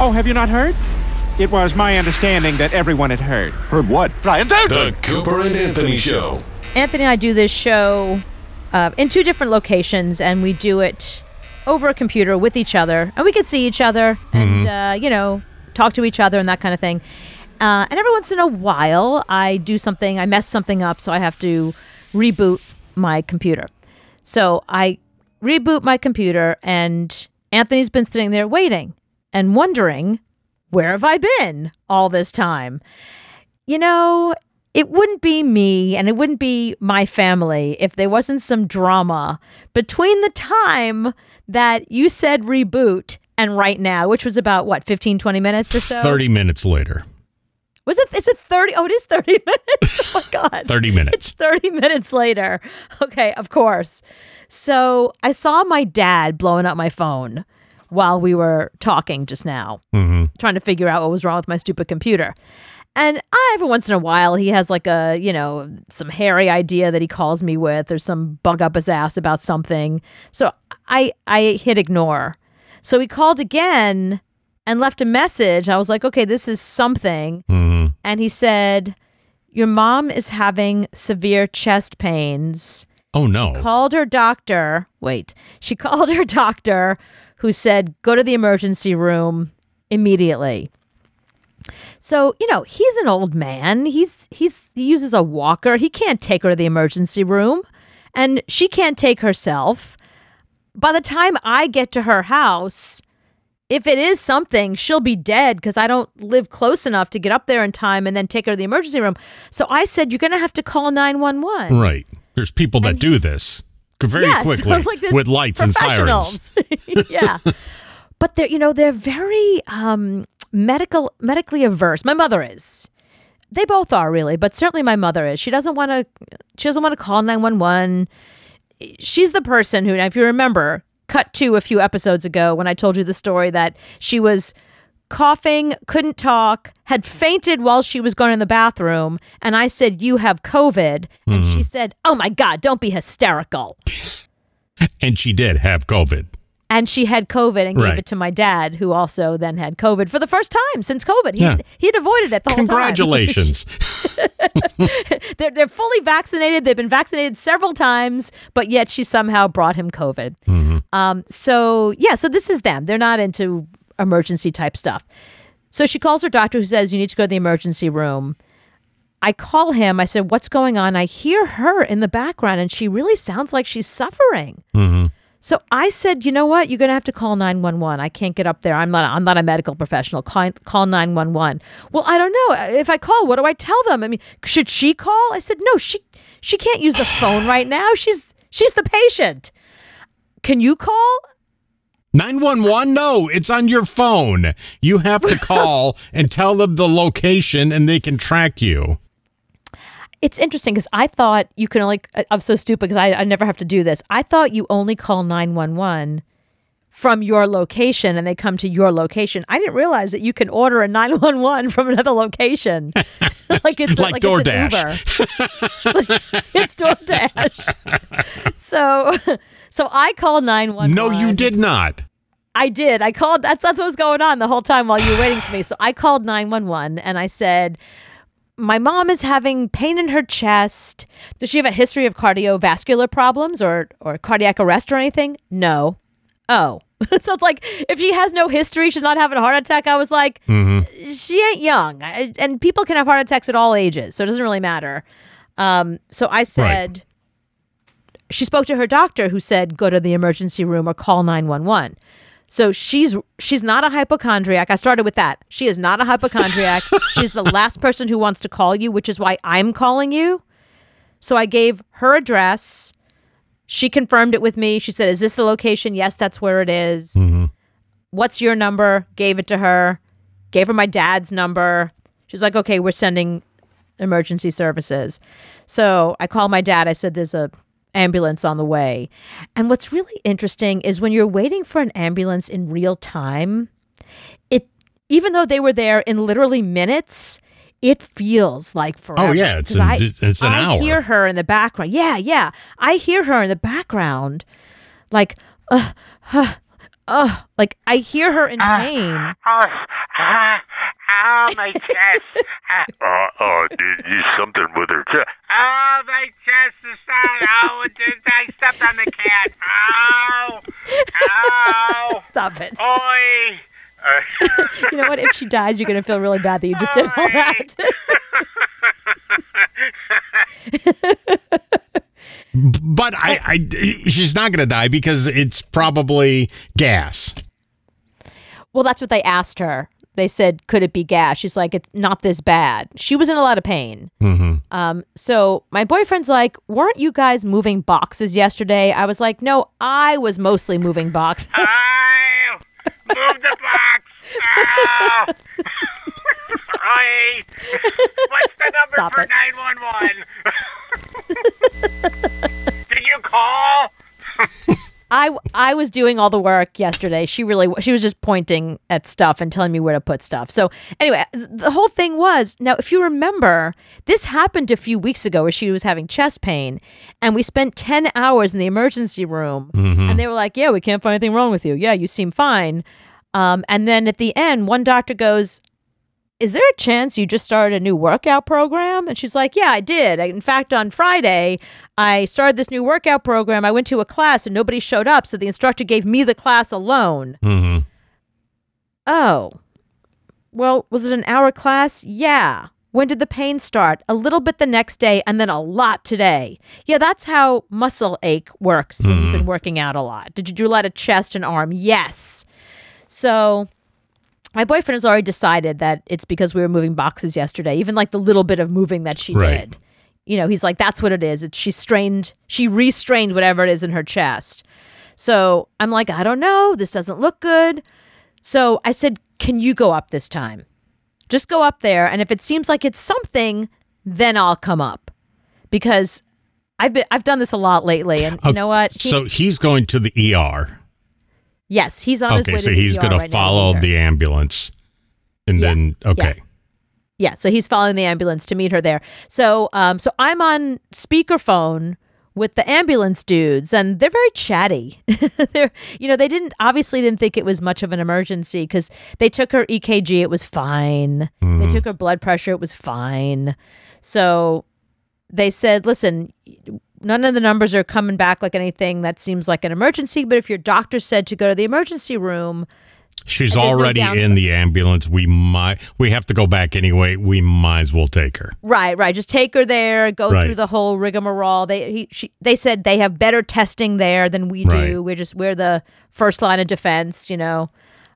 Oh, have you not heard? It was my understanding that everyone had heard. Heard what? Brian, don't! The Cooper and Anthony Show. Anthony and I do this show uh, in two different locations, and we do it over a computer with each other, and we can see each other and uh, you know talk to each other and that kind of thing. Uh, and every once in a while, I do something, I mess something up, so I have to reboot my computer. So I reboot my computer, and Anthony's been sitting there waiting and wondering, where have I been all this time? You know, it wouldn't be me and it wouldn't be my family if there wasn't some drama between the time that you said reboot and right now, which was about what, 15, 20 minutes or so? 30 minutes later. Was it, is it 30? Oh, it is 30 minutes. Oh my God. 30 It's minutes. 30 minutes later. Okay, of course. So I saw my dad blowing up my phone while we were talking just now, mm-hmm. trying to figure out what was wrong with my stupid computer. And I, every once in a while, he has like a, you know, some hairy idea that he calls me with or some bug up his ass about something. So I, I hit ignore. So he called again and left a message. I was like, okay, this is something. Mm-hmm. And he said, Your mom is having severe chest pains. Oh, no. Called her doctor. Wait, she called her doctor who said, Go to the emergency room immediately. So, you know, he's an old man. He's he's he uses a walker. He can't take her to the emergency room and she can't take herself. By the time I get to her house, if it is something, she'll be dead because I don't live close enough to get up there in time and then take her to the emergency room. So I said, You're going to have to call 911. Right. There's people that do this very Yeah, quickly it's like with lights and sirens. yeah. But they're, you know, they're very um, medical, medically averse. My mother is. They both are really, but certainly my mother is. She doesn't want to. She doesn't want to call nine one one. She's the person who, now if you remember, cut to a few episodes ago when I told you the story that she was coughing, couldn't talk, had fainted while she was going in the bathroom, and I said, "You have COVID," and she said, "Oh my God, don't be hysterical." And she did have COVID. and she had COVID and gave Right. it to my dad, who also then had COVID for the first time since COVID. He Yeah. he had avoided it the whole time. Congratulations. they're they're fully vaccinated. They've been vaccinated several times, but yet she somehow brought him COVID. Mm-hmm. Um, so yeah, so this is them. They're not into emergency type stuff. So she calls her doctor, who says you need to go to the emergency room. I call him. I said, "What's going on?" I hear her in the background, and she really sounds like she's suffering. Mm-hmm. So I said, you know what? You're gonna have to call nine one one. I can't get up there. I'm not. I'm not a medical professional. Call call nine one one. Well, I don't know. If I call, what do I tell them? I mean, should she call? I said, no. She she can't use the phone right now. She's she's the patient. Can you call? 911? No, it's on your phone. You have to call and tell them the location and they can track you. It's interesting because I thought you can only. I'm so stupid because I, I never have to do this. I thought you only call 911 from your location and they come to your location. I didn't realize that you can order a 911 from another location. like it's Like it's an DoorDash. Uber. Like, it's DoorDash. So so I called 911. No, you did not. I did. I called. That's that's what was going on the whole time while you were waiting for me. So I called nine one one and I said, "My mom is having pain in her chest. Does she have a history of cardiovascular problems or or cardiac arrest or anything? No. Oh." so it's like if she has no history, she's not having a heart attack. I was like, she ain't young, I- and people can have heart attacks at all ages, so it doesn't really matter. Um, so I said, she spoke to her doctor who said go to the emergency room or call 911 so she's she's not a hypochondriac. I started with that. She is not a hypochondriac. She's the last person who wants to call you which is why i'm calling you. So i gave her address. She confirmed it with me. She said is this the location? Yes that's where it is. Mm-hmm. what's your number? Gave it to her. Gave her my dad's number. She's like okay we're sending emergency services. So i called my dad. I said there's a ambulance on the way and what's really interesting is when you're waiting for an ambulance in real time it even though they were there in literally minutes it feels like forever. Oh, yeah, it's 'Cause an- I, it's an I hour. hear her in the background. Yeah, yeah. I hear her in the background, like, uh, uh, ugh, like I hear her in uh, pain. Oh, ah, oh, my chest. Oh, oh, did you something with her chest? Oh, my chest is on. Oh, did I stepped on the cat? Oh, oh, Stop it. oi. You know what? If she dies, you're gonna feel really bad that you just did all that. But I, I she's not going to die because it's probably gas. well, that's what they asked her. They said, "Could it be gas?" She's like, "It's not this bad." She was in a lot of pain. Um, so my boyfriend's like, "Weren't you guys moving boxes yesterday?" I was like, "No, I was mostly moving boxes." oh, move the box. Oh. Oi. What's the number Stop for 911? Did you call? I was doing all the work yesterday. She really she was just pointing at stuff and telling me where to put stuff. So anyway, the whole thing was now if you remember, this happened a few weeks ago where she was having chest pain, and we spent ten hours in the emergency room, and they were like, "Yeah, we can't find anything wrong with you. Yeah, you seem fine." Um, and then at the end, one doctor goes, is there a chance you just started a new workout program? And she's like, Yeah, I did. In fact, on Friday, I started this new workout program. I went to a class and nobody showed up. So the instructor gave me the class alone. Mm-hmm. Oh, well, was it an hour class? Yeah. When did the pain start? A little bit the next day and then a lot today. Yeah, that's how muscle ache works when you've been working out a lot. Did you do a lot of chest and arm? Yes. So my boyfriend has already decided that it's because we were moving boxes yesterday, even like the little bit of moving that she Right. did. You know, he's like, that's what it is. It's she strained, she restrained whatever it is in her chest. So I'm like, I don't know. This doesn't look good. So I said, Can you go up this time? Just go up there. And if it seems like it's something, then I'll come up. Because I've been I've done this a lot lately. And you know what? He- So he's going to the ER. Yes, he's on his way Okay, so he's going to right now follow the ambulance, and Yeah, then okay. Yeah, so he's following the ambulance to meet her there. So, um, so I'm on speakerphone with the ambulance dudes, and they're very chatty. they're, you know, they didn't obviously didn't think it was much of an emergency because they took her EKG, it was fine. They took her blood pressure, it was fine. So they said, listen. None of the numbers are coming back like anything that seems like an emergency. But if your doctor said to go to the emergency room, She's there's no already in the ambulance. We might we have to go back anyway. We might as well take her. Right, right. Just take her there, go Right. through the whole rigmarole. They he, she, they said they have better testing there than we do. Right. We're just we're the first line of defense, you know.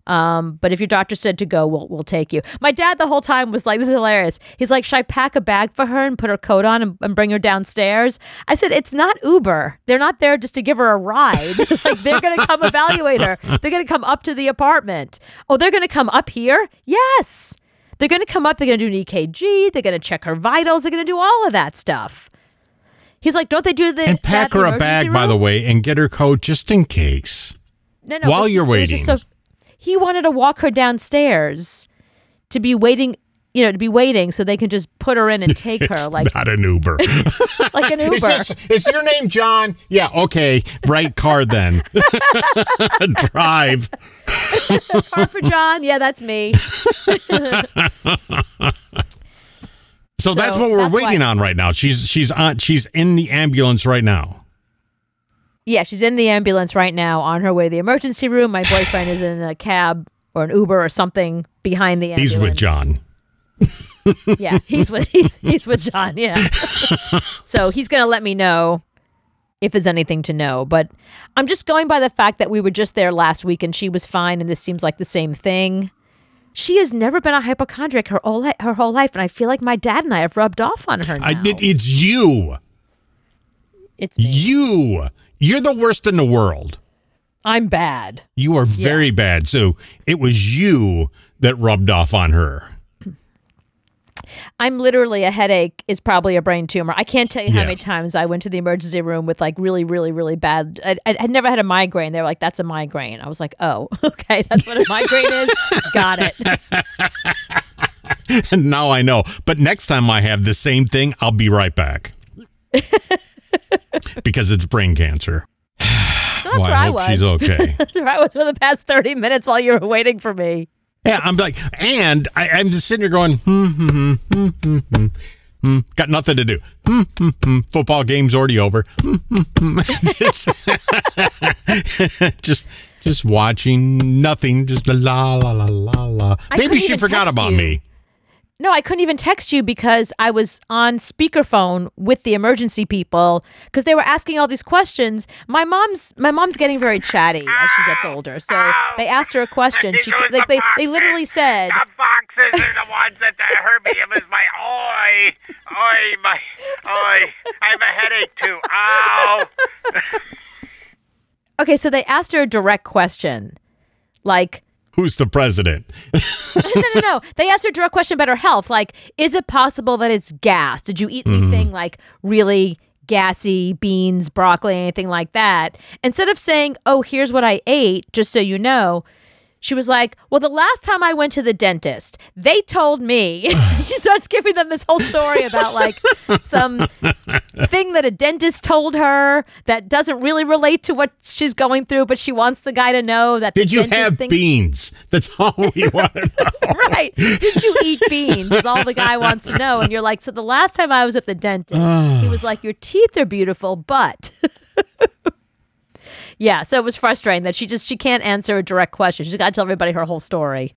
Um, but if your doctor said to go, we'll we'll take you. My dad the whole time was like, "This is hilarious." He's like, "Should I pack a bag for her and put her coat on and, and bring her downstairs?" I said, "It's not Uber. They're not there just to give her a ride. like they're gonna come evaluate her. They're gonna come up to the apartment. Oh, they're gonna come up here? Yes." They're going to come up, they're going to do an EKG, they're going to check her vitals, they're going to do all of that stuff. He's like, don't they do the And pack her a bag, emergency by the way, and get her coat just in case. No, no. while you're waiting. He wanted to walk her downstairs to be waiting, you know, to be waiting so they can just put her in and take her It's like not an Uber. like an Uber. Is, this, is your name John? Yeah, okay. Right car then. Drive. Car for John. Yeah, that's me. So, that's what we're that's why- waiting on right now. She's she's on she's in the ambulance right now. Yeah, she's in the ambulance right now on her way to the emergency room. My boyfriend is in a cab or an Uber or something behind the ambulance. He's with John. Yeah, he's with he's, he's with John. Yeah. so he's gonna let me know if there's anything to know. But I'm just going by the fact that we were just there last week and she was fine, and this seems like the same thing. She has never been a hypochondriac her whole her whole life, and I feel like my dad and I have rubbed off on her now. I did it's you. It's me. You. You're the worst in the world. I'm bad. You are very bad. So it was you that rubbed off on her. I'm literally a headache is probably a brain tumor. I can't tell you how Yeah. many times I went to the emergency room with like really, really, really bad. I, I had never had a migraine. They were like, "That's a migraine." I was like, "Oh, okay, that's what a migraine is." Got it. And now I know. But next time I have the same thing, I'll be right back. because it's brain cancer. So that's well, where I I hope was. she's okay. That's where I was for the past 30 minutes while you were waiting for me. Yeah, I'm like, and I, I'm just sitting here going, hmm, hmm, hmm, hmm, hmm, hmm, hmm. got nothing to do. Hmm, hmm, hmm. Football game's already over. Hmm, hmm, hmm. just, just, just watching nothing. Just la la la la la. Maybe she forgot about you. me. No, I couldn't even text you because I was on speakerphone with the emergency people because they were asking all these questions. My mom's my mom's getting very chatty as she gets older, so they asked her a question. She like the they they literally said, The boxes are the ones that, that hurt me. It was my oi, oi, my oi. I have a headache too. Ow. okay, so they asked her a direct question, like. Who's the president? no, no, no. They asked her a direct question about her health. Like, is it possible that it's gas? Did you eat mm-hmm. anything like really gassy, beans, broccoli, anything like that? Instead of saying, oh, here's what I ate, just so you know, she was like, well, the last time I went to the dentist, they told me. she starts giving them this whole story about like some thing that a dentist told her that doesn't really relate to what she's going through, but she wants the guy to know that. Did the you have thinks- beans? That's all we want to know. right. Did you eat beans? Is all the guy wants to know. And you're like, so the last time I was at the dentist, he ah. was like, your teeth are beautiful, but. yeah. So it was frustrating that she just she can't answer a direct question. She's got to tell everybody her whole story.